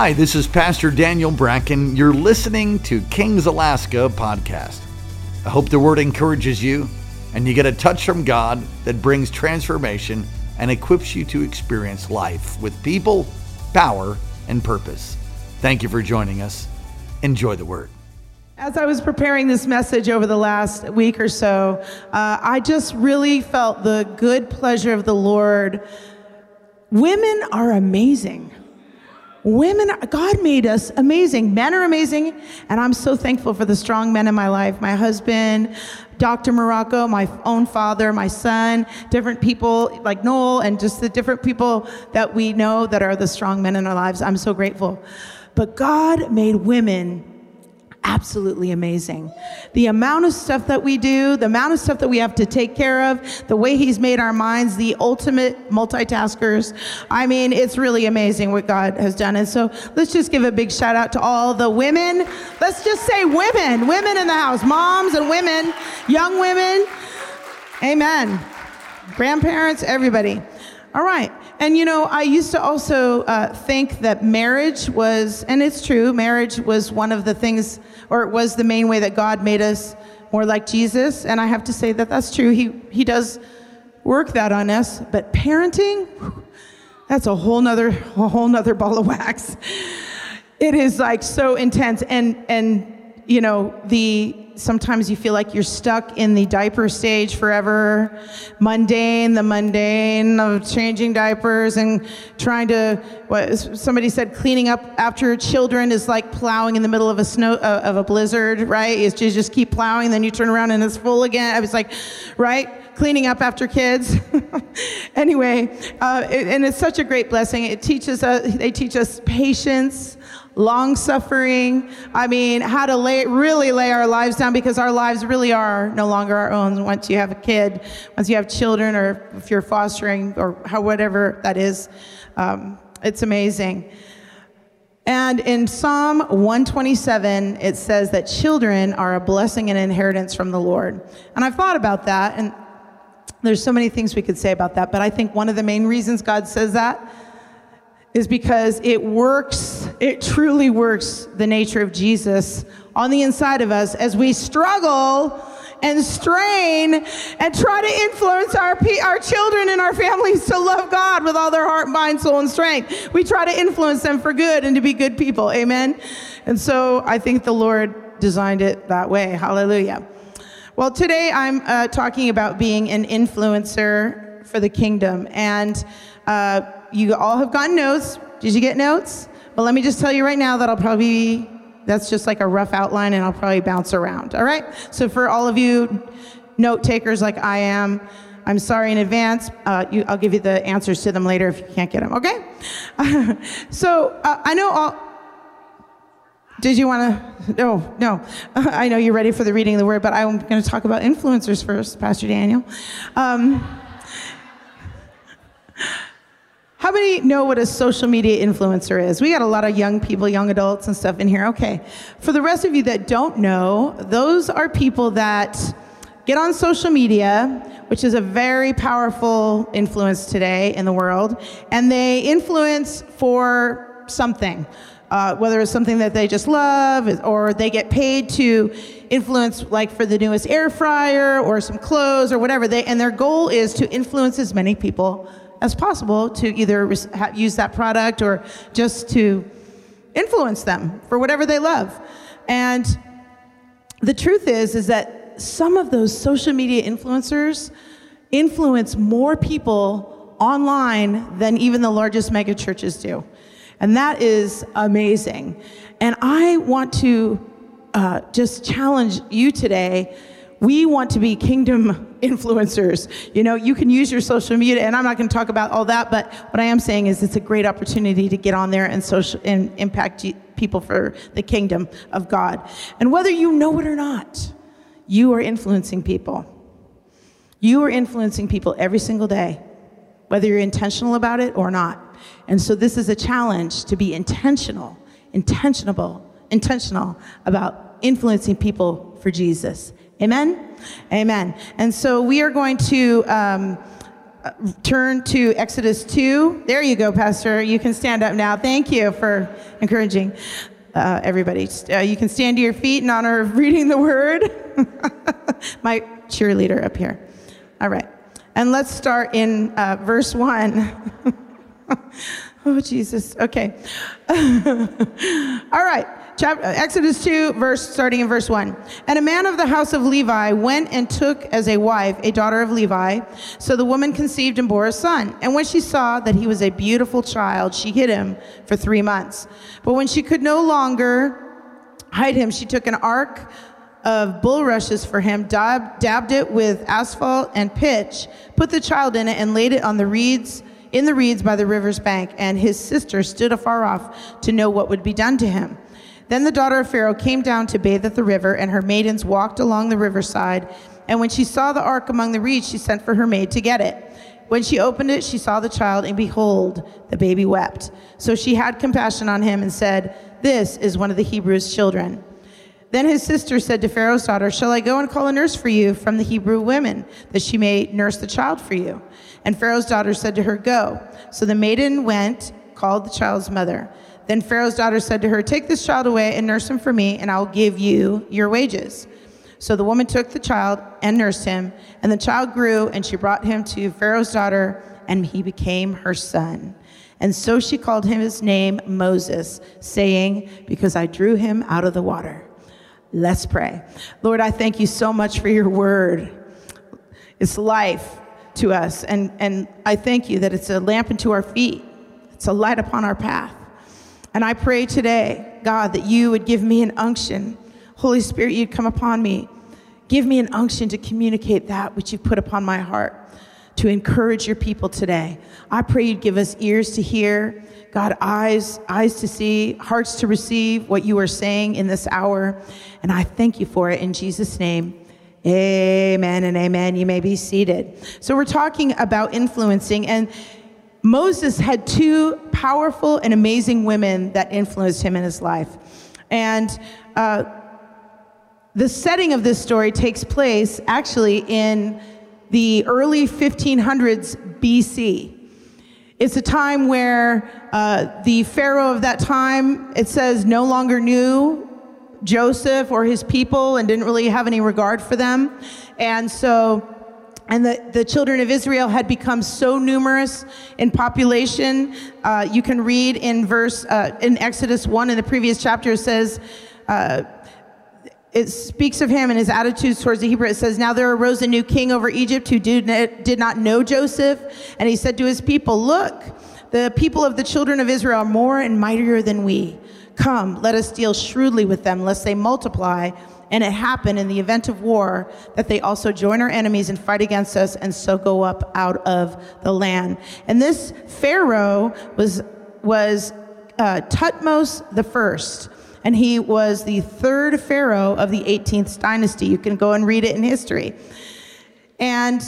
Hi, this is Pastor Daniel Bracken. You're listening to Kings Alaska podcast. I hope the word encourages you and you get a touch from God that brings transformation and equips you to experience life with people, power, and purpose. Thank you for joining us. Enjoy the word. As I was preparing this message over the last week or so, uh, I just really felt the good pleasure of the Lord. Women are amazing. Women, God made us amazing. Men are amazing, and I'm so thankful for the strong men in my life. My husband, Dr. Morocco, my own father, my son, different people like Noel, and just the different people that we know that are the strong men in our lives. I'm so grateful. But God made women absolutely amazing. The amount of stuff that we do, the amount of stuff that we have to take care of, the way He's made our minds the ultimate multitaskers. I mean, it's really amazing what God has done. And so let's just give a big shout out to all the women. Let's just say women, women in the house, moms and women, young women. Amen. Grandparents, everybody. All right. And you know, I used to also uh, think that marriage was, and it's true, marriage was one of the things, or it was the main way that God made us more like Jesus. And I have to say that that's true. He, he does work that on us. But parenting, that's a whole nother, a whole nother ball of wax. It is like so intense. And, and, you know, the, sometimes you feel like you're stuck in the diaper stage forever. Mundane, the mundane of changing diapers and trying to, what somebody said, cleaning up after children is like plowing in the middle of a snow, uh, of a blizzard, right? Just, just keep plowing, then you turn around and it's full again. I was like, right? Cleaning up after kids. anyway, uh, it, and it's such a great blessing. It teaches us, they teach us patience, long suffering. I mean, how to lay, really lay our lives down because our lives really are no longer our own once you have a kid, once you have children, or if you're fostering, or how, whatever that is. Um, it's amazing. And in Psalm 127, it says that children are a blessing and inheritance from the Lord. And I've thought about that, and there's so many things we could say about that, but I think one of the main reasons God says that is because it works, it truly works the nature of Jesus on the inside of us as we struggle and strain and try to influence our, our children and our families to love God with all their heart, mind, soul, and strength. We try to influence them for good and to be good people. Amen. And so I think the Lord designed it that way. Hallelujah. Well, today I'm uh, talking about being an influencer for the kingdom. And uh, you all have gotten notes. Did you get notes? Well, let me just tell you right now that I'll probably, that's just like a rough outline and I'll probably bounce around. All right? So for all of you note takers like I am, I'm sorry in advance. Uh, you, I'll give you the answers to them later if you can't get them, okay? so uh, I know all. Did you want to? No, no. I know you're ready for the reading of the word, but I'm going to talk about influencers first, Pastor Daniel. Um, how many know what a social media influencer is? We got a lot of young people, young adults and stuff in here. Okay. For the rest of you that don't know, those are people that get on social media, which is a very powerful influence today in the world, and they influence for something. Uh, whether it's something that they just love or they get paid to influence like for the newest air fryer or some clothes or whatever they and their goal is to influence as many people as possible to either use that product or just to influence them for whatever they love. And the truth is is that some of those social media influencers influence more people online than even the largest mega churches do. And that is amazing. And I want to uh, just challenge you today we want to be kingdom influencers. You know, you can use your social media, and I'm not going to talk about all that, but what I am saying is it's a great opportunity to get on there and social and impact people for the kingdom of God. And whether you know it or not, you are influencing people. You are influencing people every single day, whether you're intentional about it or not. And so this is a challenge to be intentional, intentionable, intentional about influencing people for Jesus. Amen? Amen. And so we are going to um, turn to Exodus 2. There you go, Pastor. You can stand up now. Thank you for encouraging uh, everybody. Uh, you can stand to your feet in honor of reading the word. My cheerleader up here. All right. And let's start in uh, verse 1. oh, Jesus. Okay. All right. Chapter, uh, Exodus 2, verse starting in verse 1. And a man of the house of Levi went and took as a wife a daughter of Levi. So the woman conceived and bore a son. And when she saw that he was a beautiful child, she hid him for three months. But when she could no longer hide him, she took an ark of bulrushes for him, dab, dabbed it with asphalt and pitch, put the child in it, and laid it on the reeds in the reeds by the river's bank. And his sister stood afar off to know what would be done to him. Then the daughter of Pharaoh came down to bathe at the river, and her maidens walked along the riverside. And when she saw the ark among the reeds, she sent for her maid to get it. When she opened it, she saw the child, and behold, the baby wept. So she had compassion on him and said, This is one of the Hebrews' children. Then his sister said to Pharaoh's daughter, Shall I go and call a nurse for you from the Hebrew women, that she may nurse the child for you? And Pharaoh's daughter said to her, Go. So the maiden went, called the child's mother. Then Pharaoh's daughter said to her, Take this child away and nurse him for me, and I'll give you your wages. So the woman took the child and nursed him, and the child grew, and she brought him to Pharaoh's daughter, and he became her son. And so she called him his name Moses, saying, Because I drew him out of the water. Let's pray. Lord, I thank you so much for your word. It's life to us, and, and I thank you that it's a lamp unto our feet, it's a light upon our path. And I pray today, God, that you would give me an unction. Holy Spirit, you'd come upon me. Give me an unction to communicate that which you've put upon my heart, to encourage your people today. I pray you'd give us ears to hear, God, eyes, eyes to see, hearts to receive what you are saying in this hour. And I thank you for it in Jesus' name. Amen and amen. You may be seated. So we're talking about influencing and Moses had two powerful and amazing women that influenced him in his life. And uh, the setting of this story takes place actually in the early 1500s BC. It's a time where uh, the Pharaoh of that time, it says, no longer knew Joseph or his people and didn't really have any regard for them. And so and the, the children of Israel had become so numerous in population. Uh, you can read in verse, uh, in Exodus 1 in the previous chapter, it says, uh, it speaks of him and his attitudes towards the Hebrew. It says, Now there arose a new king over Egypt who did, not know Joseph. And he said to his people, Look, the people of the children of Israel are more and mightier than we. Come, let us deal shrewdly with them, lest they multiply and it happened in the event of war that they also join our enemies and fight against us and so go up out of the land. And this Pharaoh was, was uh, Thutmose the first. And he was the third Pharaoh of the 18th dynasty. You can go and read it in history. And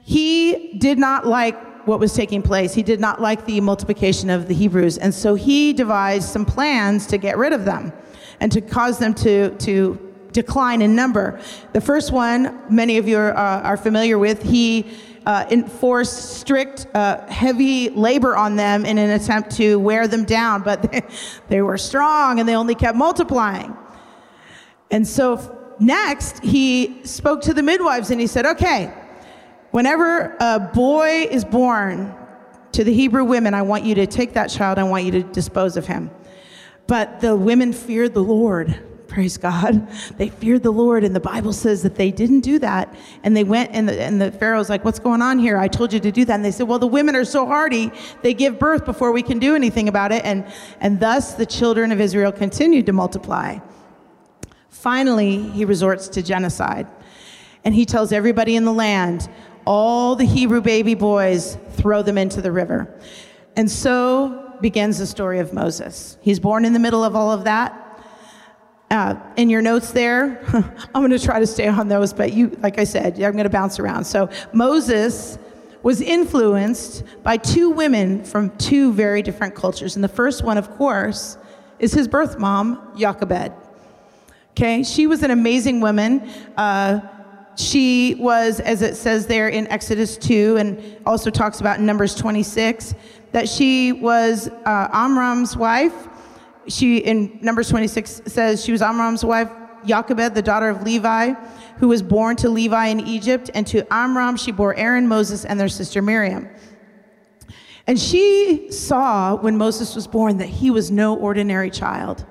he did not like what was taking place. He did not like the multiplication of the Hebrews. And so he devised some plans to get rid of them and to cause them to, to decline in number. The first one, many of you are, uh, are familiar with, he uh, enforced strict, uh, heavy labor on them in an attempt to wear them down, but they, they were strong and they only kept multiplying. And so next, he spoke to the midwives and he said, okay, whenever a boy is born to the Hebrew women, I want you to take that child, I want you to dispose of him. But the women feared the Lord. Praise God. They feared the Lord, and the Bible says that they didn't do that. And they went, and the, and the Pharaoh's like, What's going on here? I told you to do that. And they said, Well, the women are so hardy, they give birth before we can do anything about it. And, and thus the children of Israel continued to multiply. Finally, he resorts to genocide. And he tells everybody in the land, all the Hebrew baby boys, throw them into the river. And so begins the story of Moses. He's born in the middle of all of that. Uh, in your notes there, I'm going to try to stay on those, but you, like I said, I'm going to bounce around. So Moses was influenced by two women from two very different cultures. And the first one, of course, is his birth mom, Jochebed. Okay, she was an amazing woman. Uh, she was, as it says there in Exodus 2, and also talks about in Numbers 26, that she was uh, Amram's wife. She, in Numbers 26, says she was Amram's wife, Jochebed, the daughter of Levi, who was born to Levi in Egypt, and to Amram she bore Aaron, Moses, and their sister Miriam. And she saw when Moses was born that he was no ordinary child.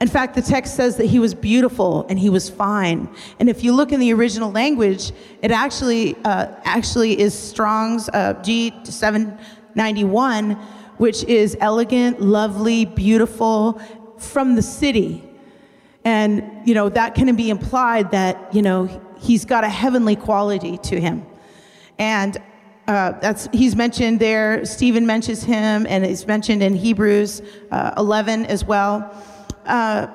In fact, the text says that he was beautiful and he was fine. And if you look in the original language, it actually uh, actually is Strong's uh, G791, which is elegant, lovely, beautiful from the city. And you know that can be implied that you know he's got a heavenly quality to him. And uh, that's he's mentioned there. Stephen mentions him, and he's mentioned in Hebrews uh, 11 as well. Uh,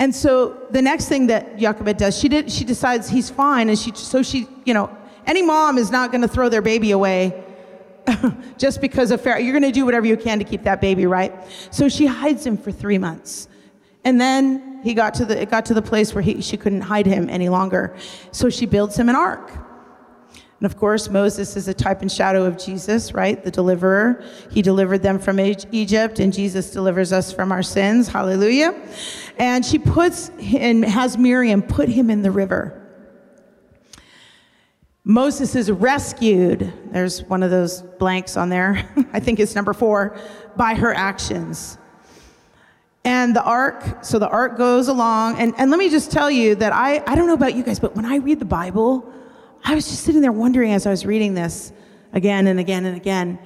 and so the next thing that Jochebed does, she did, she decides he's fine, and she so she you know any mom is not going to throw their baby away just because of fair. You're going to do whatever you can to keep that baby, right? So she hides him for three months, and then he got to the it got to the place where he, she couldn't hide him any longer. So she builds him an ark. And of course, Moses is a type and shadow of Jesus, right? The deliverer. He delivered them from Egypt, and Jesus delivers us from our sins. Hallelujah. And she puts and has Miriam put him in the river. Moses is rescued. There's one of those blanks on there. I think it's number four by her actions. And the ark, so the ark goes along. And, and let me just tell you that I, I don't know about you guys, but when I read the Bible, I was just sitting there wondering as I was reading this again and again and again.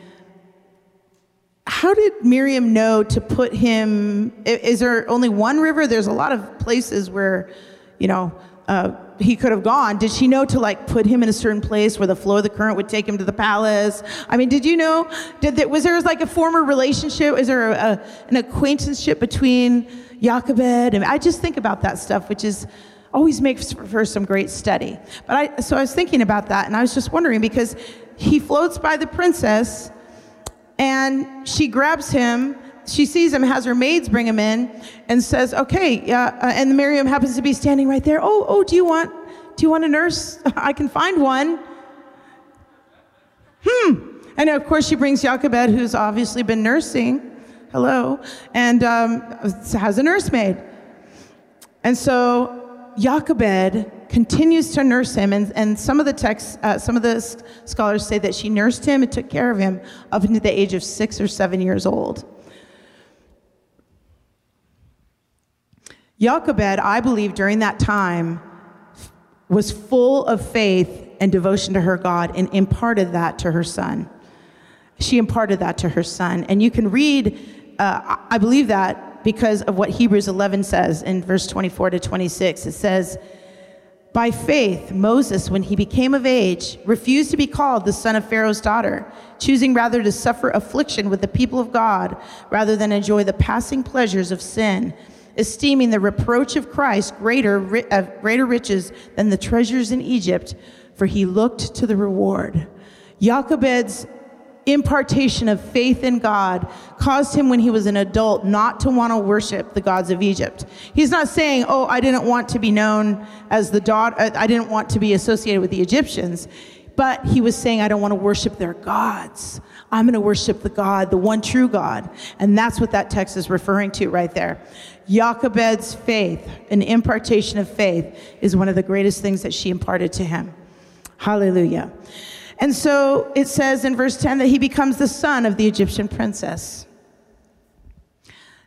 How did Miriam know to put him? Is there only one river? There's a lot of places where, you know, uh, he could have gone. Did she know to like put him in a certain place where the flow of the current would take him to the palace? I mean, did you know? Did there, was there like a former relationship? Is there a, a, an acquaintanceship between Jochebed? And I just think about that stuff, which is always makes for some great study. But I, so I was thinking about that, and I was just wondering because he floats by the princess, and she grabs him. She sees him, has her maids bring him in, and says, "Okay." Uh, and Miriam happens to be standing right there. Oh, oh, do you want, do you want a nurse? I can find one. Hmm. And of course, she brings Jochebed, who's obviously been nursing. Hello, and um, has a nursemaid. And so Jochebed continues to nurse him, and, and some of the texts, uh, some of the scholars say that she nursed him and took care of him up into the age of six or seven years old. Jochebed, I believe, during that time was full of faith and devotion to her God and imparted that to her son. She imparted that to her son. And you can read, uh, I believe that because of what Hebrews 11 says in verse 24 to 26. It says, By faith, Moses, when he became of age, refused to be called the son of Pharaoh's daughter, choosing rather to suffer affliction with the people of God rather than enjoy the passing pleasures of sin, esteeming the reproach of Christ greater, uh, greater riches than the treasures in Egypt, for he looked to the reward. Jochebed's impartation of faith in God caused him when he was an adult not to want to worship the gods of Egypt. He's not saying, "Oh, I didn't want to be known as the daughter I didn't want to be associated with the Egyptians." But he was saying, "I don't want to worship their gods. I'm going to worship the God, the one true God." And that's what that text is referring to right there. Jochebed's faith, an impartation of faith, is one of the greatest things that she imparted to him. Hallelujah. And so it says in verse 10 that he becomes the son of the Egyptian princess.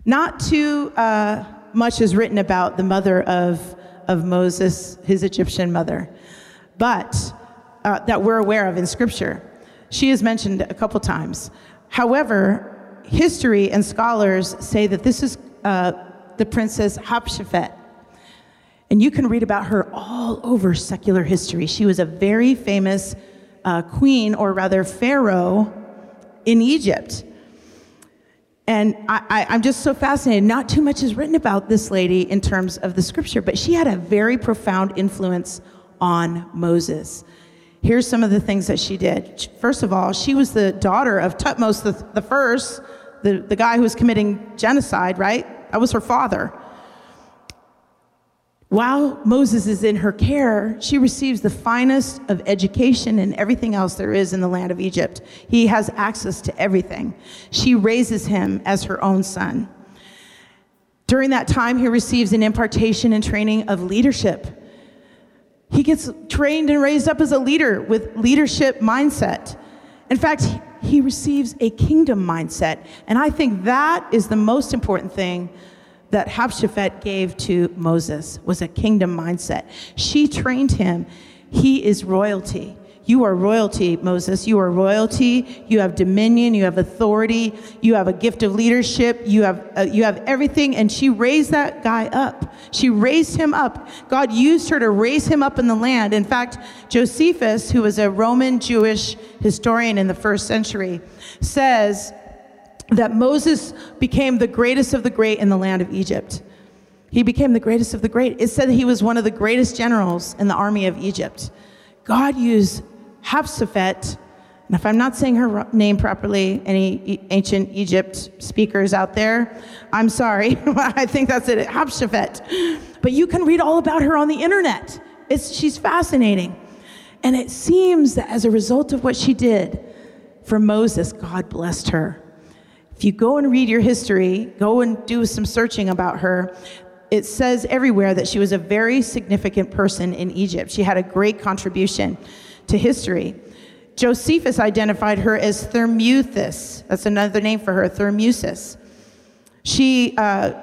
Not too uh, much is written about the mother of, of Moses, his Egyptian mother, but uh, that we're aware of in scripture. She is mentioned a couple times. However, history and scholars say that this is uh, the princess Hatshepsut. And you can read about her all over secular history. She was a very famous uh, queen, or rather Pharaoh, in Egypt. And I, am just so fascinated. Not too much is written about this lady in terms of the scripture, but she had a very profound influence on Moses. Here's some of the things that she did. First of all, she was the daughter of Thutmose the, the first, the, the guy who was committing genocide, right? That was her father. while Moses is in her care, she receives the finest of education and everything else there is in the land of Egypt. He has access to everything. She raises him as her own son. During that time, he receives an impartation and training of leadership. He gets trained and raised up as a leader with leadership mindset. In fact, he receives a kingdom mindset. And I think that is the most important thing that Hatshepsut gave to Moses was a kingdom mindset. She trained him. He is royalty. You are royalty, Moses. You are royalty. You have dominion. You have authority. You have a gift of leadership. You have, uh, you have everything. And she raised that guy up. She raised him up. God used her to raise him up in the land. In fact, Josephus, who was a Roman Jewish historian in the first century, says that Moses became the greatest of the great in the land of Egypt. He became the greatest of the great. It said that he was one of the greatest generals in the army of Egypt. God used Hatshepsut, and if I'm not saying her name properly, any ancient Egypt speakers out there, I'm sorry. I think that's it, Hatshepsut. But you can read all about her on the internet. It's, she's fascinating. And it seems that as a result of what she did for Moses, God blessed her. If you go and read your history, go and do some searching about her, it says everywhere that she was a very significant person in Egypt. She had a great contribution to history. Josephus identified her as Thermuthis. That's another name for her, Thermusis. She, uh,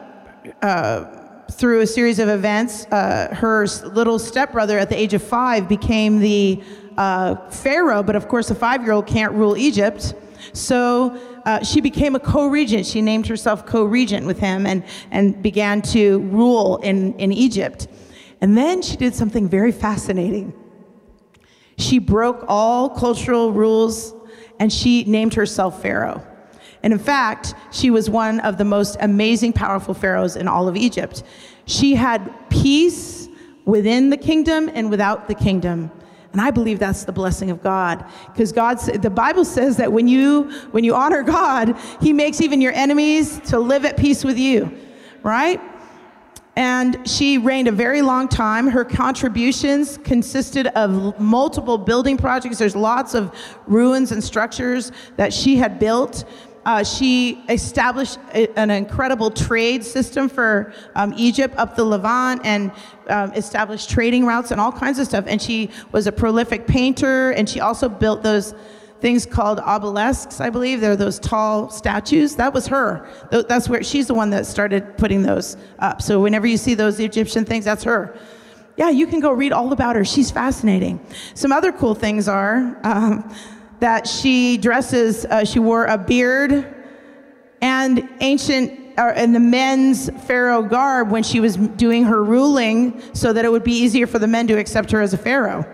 uh, through a series of events, uh, her little stepbrother at the age of five became the uh, Pharaoh, but of course, a five year old can't rule Egypt. So uh, she became a co-regent. She named herself co-regent with him and, and began to rule in, in Egypt. And then she did something very fascinating. She broke all cultural rules and she named herself Pharaoh. And in fact, she was one of the most amazing, powerful pharaohs in all of Egypt. She had peace within the kingdom and without the kingdom. And I believe that's the blessing of God. Because God, the Bible says that when you, when you honor God, He makes even your enemies to live at peace with you, right? And she reigned a very long time. Her contributions consisted of multiple building projects. There's lots of ruins and structures that she had built. Uh, she established a, an incredible trade system for um, Egypt up the Levant and um, established trading routes and all kinds of stuff. And she was a prolific painter, and she also built those things called obelisks, I believe. They're those tall statues. That was her. That's where she's the one that started putting those up. So whenever you see those Egyptian things, that's her. Yeah, you can go read all about her. She's fascinating. Some other cool things are. Um, that she dresses, uh, she wore a beard and ancient uh, in the men's pharaoh garb when she was doing her ruling so that it would be easier for the men to accept her as a pharaoh.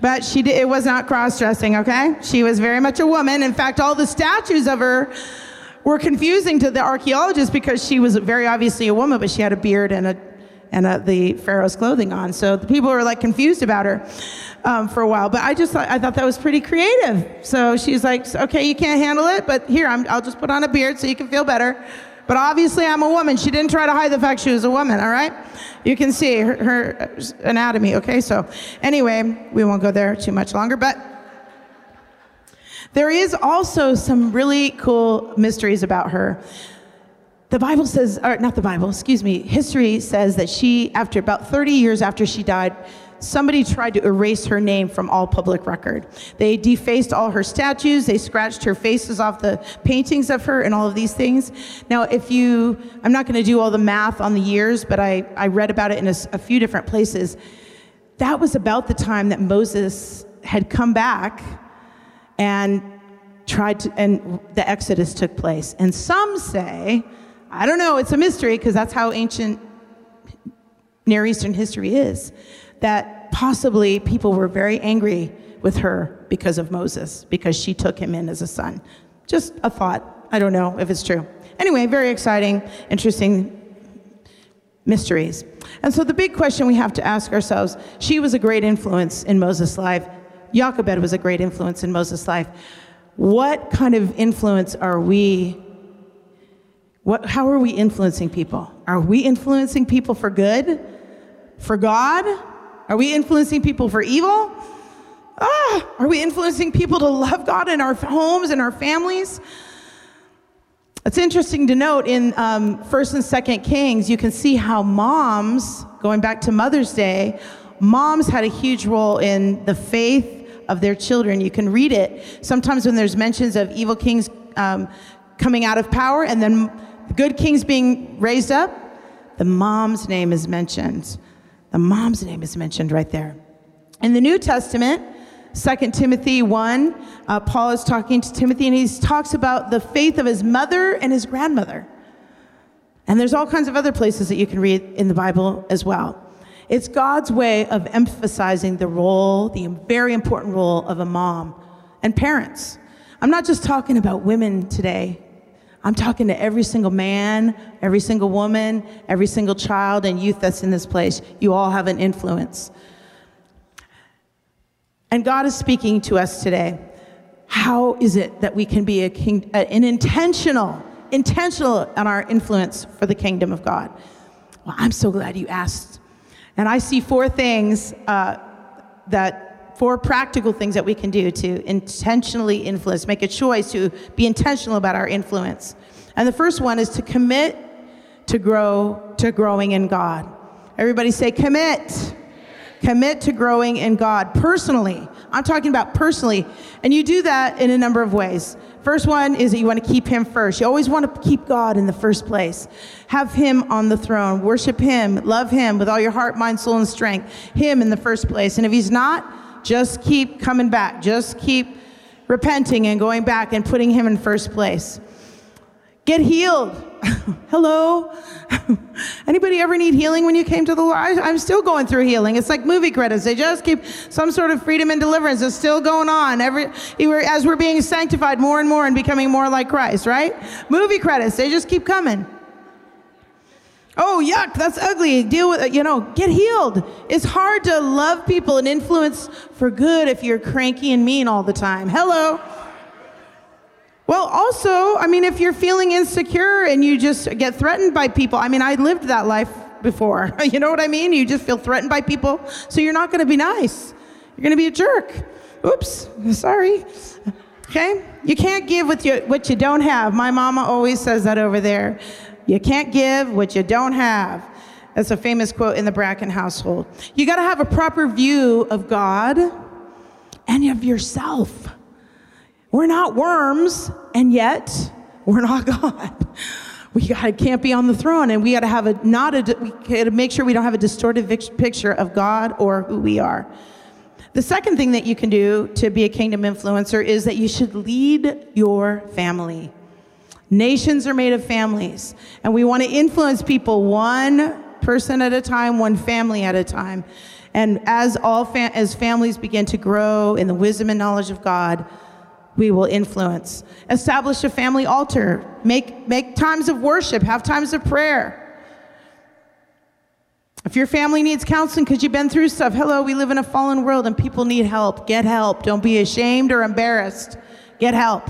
But she did, it was not cross dressing, okay? She was very much a woman. In fact, all the statues of her were confusing to the archaeologists because she was very obviously a woman, but she had a beard and a and a, the pharaoh's clothing on. So the people were like confused about her um, for a while. But I just thought, I thought that was pretty creative. So she's like, okay, you can't handle it, but here, i will just put on a beard so you can feel better. But obviously, I'm a woman. She didn't try to hide the fact she was a woman, all right? You can see her, her anatomy, okay? So, anyway, we won't go there too much longer, but there is also some really cool mysteries about her. The Bible says, or not the Bible, excuse me, history says that she, after about 30 years after she died, somebody tried to erase her name from all public record. They defaced all her statues, they scratched her faces off the paintings of her, and all of these things. Now, if you, I'm not going to do all the math on the years, but I, I read about it in a, a few different places. That was about the time that Moses had come back and tried to, and the Exodus took place. And some say, I don't know, it's a mystery because that's how ancient Near Eastern history is that possibly people were very angry with her because of Moses, because she took him in as a son. Just a thought. I don't know if it's true. Anyway, very exciting, interesting mysteries. And so the big question we have to ask ourselves she was a great influence in Moses' life. Jochebed was a great influence in Moses' life. What kind of influence are we? What, how are we influencing people? Are we influencing people for good? for God? Are we influencing people for evil? Ah, are we influencing people to love God in our homes and our families? It's interesting to note in um, First and Second Kings, you can see how moms, going back to Mother's Day, moms had a huge role in the faith of their children. You can read it sometimes when there's mentions of evil kings um, coming out of power and then good kings being raised up. The mom's name is mentioned. The mom's name is mentioned right there. In the New Testament, 2 Timothy 1, uh, Paul is talking to Timothy and he talks about the faith of his mother and his grandmother. And there's all kinds of other places that you can read in the Bible as well. It's God's way of emphasizing the role, the very important role of a mom and parents. I'm not just talking about women today. I'm talking to every single man, every single woman, every single child and youth that's in this place. You all have an influence. And God is speaking to us today. How is it that we can be king, an intentional, intentional on our influence for the kingdom of God? Well, I'm so glad you asked. And I see four things uh, that, four practical things that we can do to intentionally influence, make a choice to be intentional about our influence. And the first one is to commit to grow, to growing in God. Everybody say commit. Commit to growing in God personally. I'm talking about personally. And you do that in a number of ways. First one is that you want to keep Him first. You always want to keep God in the first place. Have Him on the throne. Worship Him. Love Him with all your heart, mind, soul, and strength. Him in the first place. And if He's not, just keep coming back. Just keep repenting and going back and putting Him in first place. Get healed. Hello? Anybody ever need healing when you came to the Lord? I, am still going through healing. It's like movie credits. They just keep some sort of freedom and deliverance is still going on. Every as we're being sanctified more and more and becoming more like Christ, right? Movie credits, they just keep coming. Oh, yuck, that's ugly. Deal with it, you know, get healed. It's hard to love people and influence for good if you're cranky and mean all the time. Hello? Well, also, I mean, if you're feeling insecure and you just get threatened by people, I mean, I lived that life before. you know what I mean? You just feel threatened by people, so you're not going to be nice. You're going to be a jerk. Oops, sorry. Okay? You can't give with your, what you don't have. My mama always says that over there. You can't give what you don't have. That's a famous quote in the Bracken household. You got to have a proper view of God and of yourself. We're not worms, and yet we're not God. We gotta, can't be on the throne, and we got to have a not a. We got to make sure we don't have a distorted picture of God or who we are. The second thing that you can do to be a kingdom influencer is that you should lead your family. Nations are made of families, and we want to influence people one person at a time, one family at a time. And as all as families begin to grow in the wisdom and knowledge of God, we will influence. Establish a family altar. Make, make times of worship. Have times of prayer. If your family needs counseling because you've been through stuff, hello, we live in a fallen world and people need help. Get help. Don't be ashamed or embarrassed. Get help.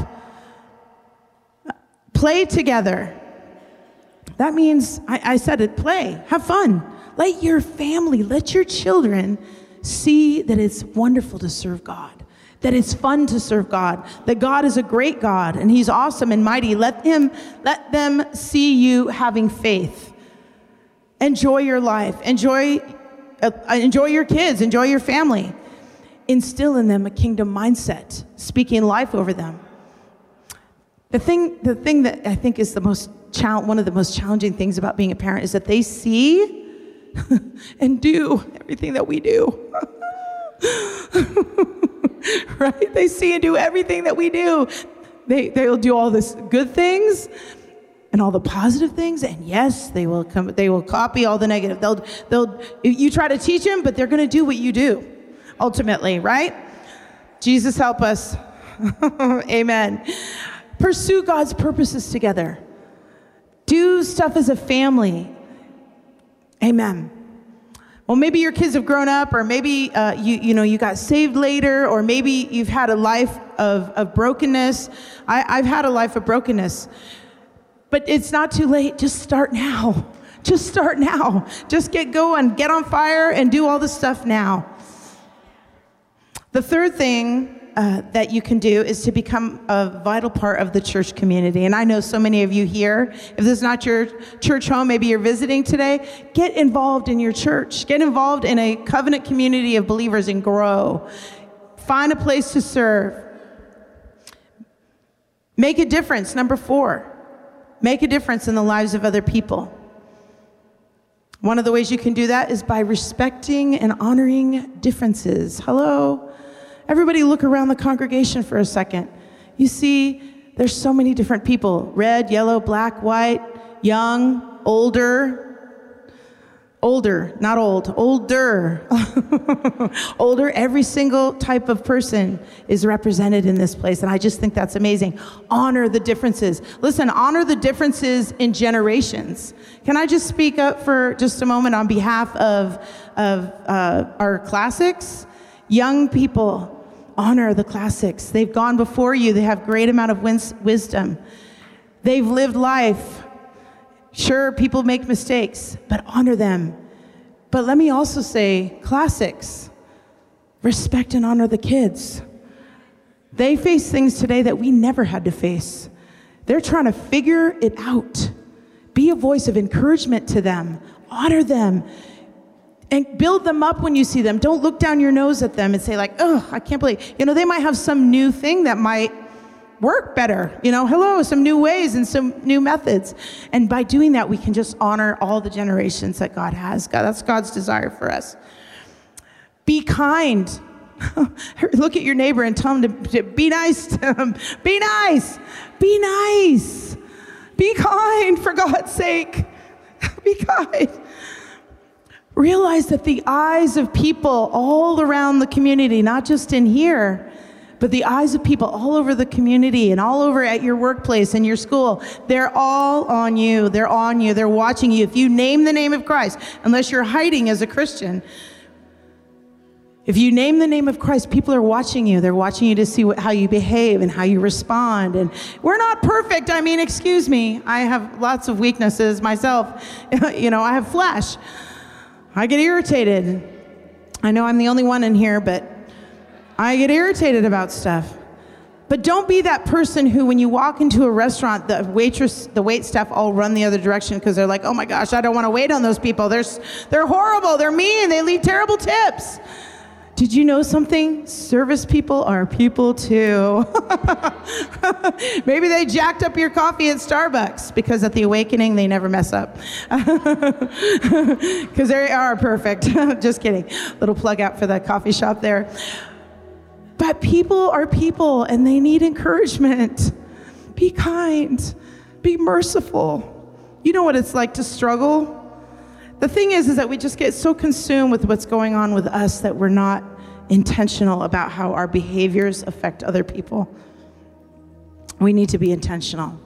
Play together. That means, I, I said it, play. Have fun. Let your family, let your children see that it's wonderful to serve God that it's fun to serve God, that God is a great God and he's awesome and mighty. Let him let them see you having faith. Enjoy your life. Enjoy uh, enjoy your kids, enjoy your family. Instill in them a kingdom mindset, speaking life over them. The thing the thing that I think is the most one of the most challenging things about being a parent is that they see and do everything that we do. right? They see and do everything that we do. They, they'll do all this good things and all the positive things and yes they will come they will copy all the negative they'll they'll you try to teach them but they're going to do what you do ultimately right jesus help us amen pursue god's purposes together do stuff as a family amen well, maybe your kids have grown up, or maybe uh, you, you know, you got saved later, or maybe you've had a life of, of brokenness. I, I've had a life of brokenness. But it's not too late. Just start now. Just start now. Just get going, get on fire, and do all the stuff now. The third thing uh, that you can do is to become a vital part of the church community. And I know so many of you here, if this is not your church home, maybe you're visiting today, get involved in your church. Get involved in a covenant community of believers and grow. Find a place to serve. Make a difference. Number four, make a difference in the lives of other people. One of the ways you can do that is by respecting and honoring differences. Hello? Everybody look around the congregation for a second. You see, there's so many different people red, yellow, black, white, young, older. Older, not old, older. older, every single type of person is represented in this place. And I just think that's amazing. Honor the differences. Listen, honor the differences in generations. Can I just speak up for just a moment on behalf of, of uh, our classics? Young people, honor the classics. They've gone before you. They have great amount of wins- wisdom. They've lived life. Sure, people make mistakes, but honor them. But let me also say classics. Respect and honor the kids. They face things today that we never had to face. They're trying to figure it out. Be a voice of encouragement to them. Honor them and build them up when you see them. Don't look down your nose at them and say like, "Oh, I can't believe." You know, they might have some new thing that might work better. You know, hello, some new ways and some new methods. And by doing that, we can just honor all the generations that God has. God, that's God's desire for us. Be kind. Look at your neighbor and tell him to, to be nice to him. Be nice. Be nice. Be kind for God's sake. Be kind realize that the eyes of people all around the community, not just in here, but the eyes of people all over the community and all over at your workplace and your school, they're all on you. They're on you. They're watching you. If you name the name of Christ, unless you're hiding as a Christian, if you name the name of Christ, people are watching you. They're watching you to see what, how you behave and how you respond. And we're not perfect. I mean, excuse me. I have lots of weaknesses myself. you know, I have flesh. I get irritated. I know I'm the only one in here, but I get irritated about stuff. But don't be that person who, when you walk into a restaurant, the waitress, the wait staff all run the other direction because they're like, "Oh my gosh, I don't want to wait on those people. They're they're horrible. They're mean. They leave terrible tips." Did you know something? Service people are people too. Maybe they jacked up your coffee at Starbucks because at the awakening they never mess up. Because they are perfect. Just kidding. Little plug out for that coffee shop there. But people are people and they need encouragement. Be kind, be merciful. You know what it's like to struggle? The thing is, is that we just get so consumed with what's going on with us that we're not intentional about how our behaviors affect other people. We need to be intentional.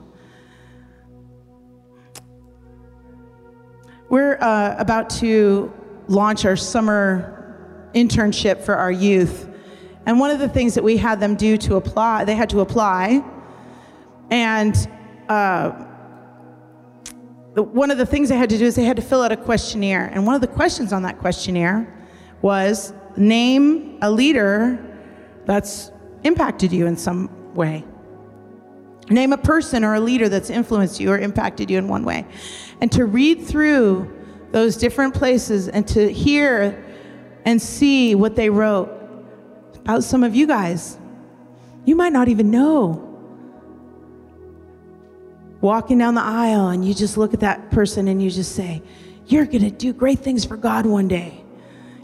We're uh, about to launch our summer internship for our youth. And one of the things that we had them do to apply, they had to apply. And uh, one of the things they had to do is they had to fill out a questionnaire. And one of the questions on that questionnaire was name a leader that's impacted you in some way. Name a person or a leader that's influenced you or impacted you in one way. And to read through those different places and to hear and see what they wrote about some of you guys. You might not even know walking down the aisle and you just look at that person and you just say, You're going to do great things for God one day.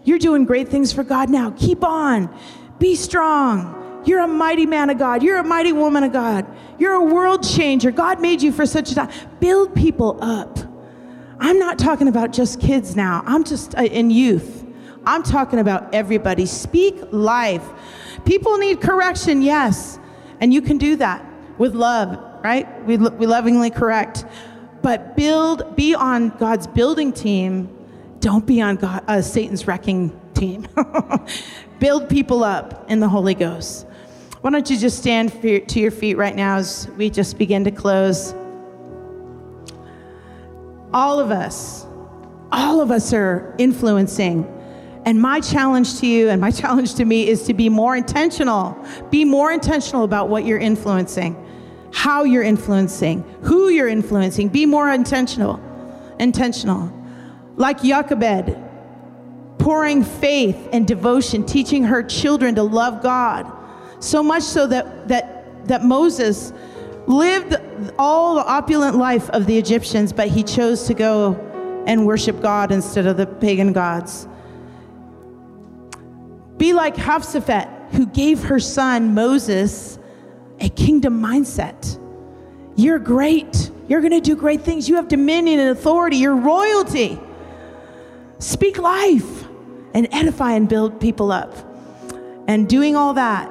You're doing great things for God now. Keep on. Be strong. You're a mighty man of God. You're a mighty woman of God. You're a world changer. God made you for such a time. Build people up. I'm not talking about just kids now, I'm just uh, in youth. I'm talking about everybody. Speak life. People need correction, yes. And you can do that with love right? We, we lovingly correct. But build, be on God's building team. Don't be on God, uh, Satan's wrecking team. build people up in the Holy Ghost. Why don't you just stand to your feet right now as we just begin to close? All of us all of us are influencing. And my challenge to you and my challenge to me is to be more intentional. Be more intentional about what you're influencing, how you're influencing, who you're influencing. Be more intentional. Intentional. Like Jochebed, pouring faith and devotion, teaching her children to love God. So much so that, that, that Moses lived all the opulent life of the Egyptians, but he chose to go and worship God instead of the pagan gods. Be like Hafsaphat, who gave her son Moses a kingdom mindset. You're great. You're going to do great things. You have dominion and authority. You're royalty. Speak life and edify and build people up. And doing all that,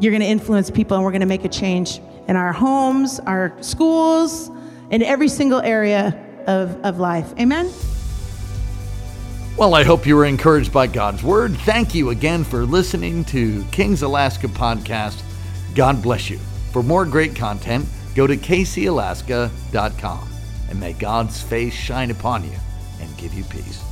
you're going to influence people and we're going to make a change in our homes, our schools, in every single area of, of life. Amen? Well, I hope you were encouraged by God's word. Thank you again for listening to King's Alaska podcast. God bless you. For more great content, go to kcalaska.com and may God's face shine upon you and give you peace.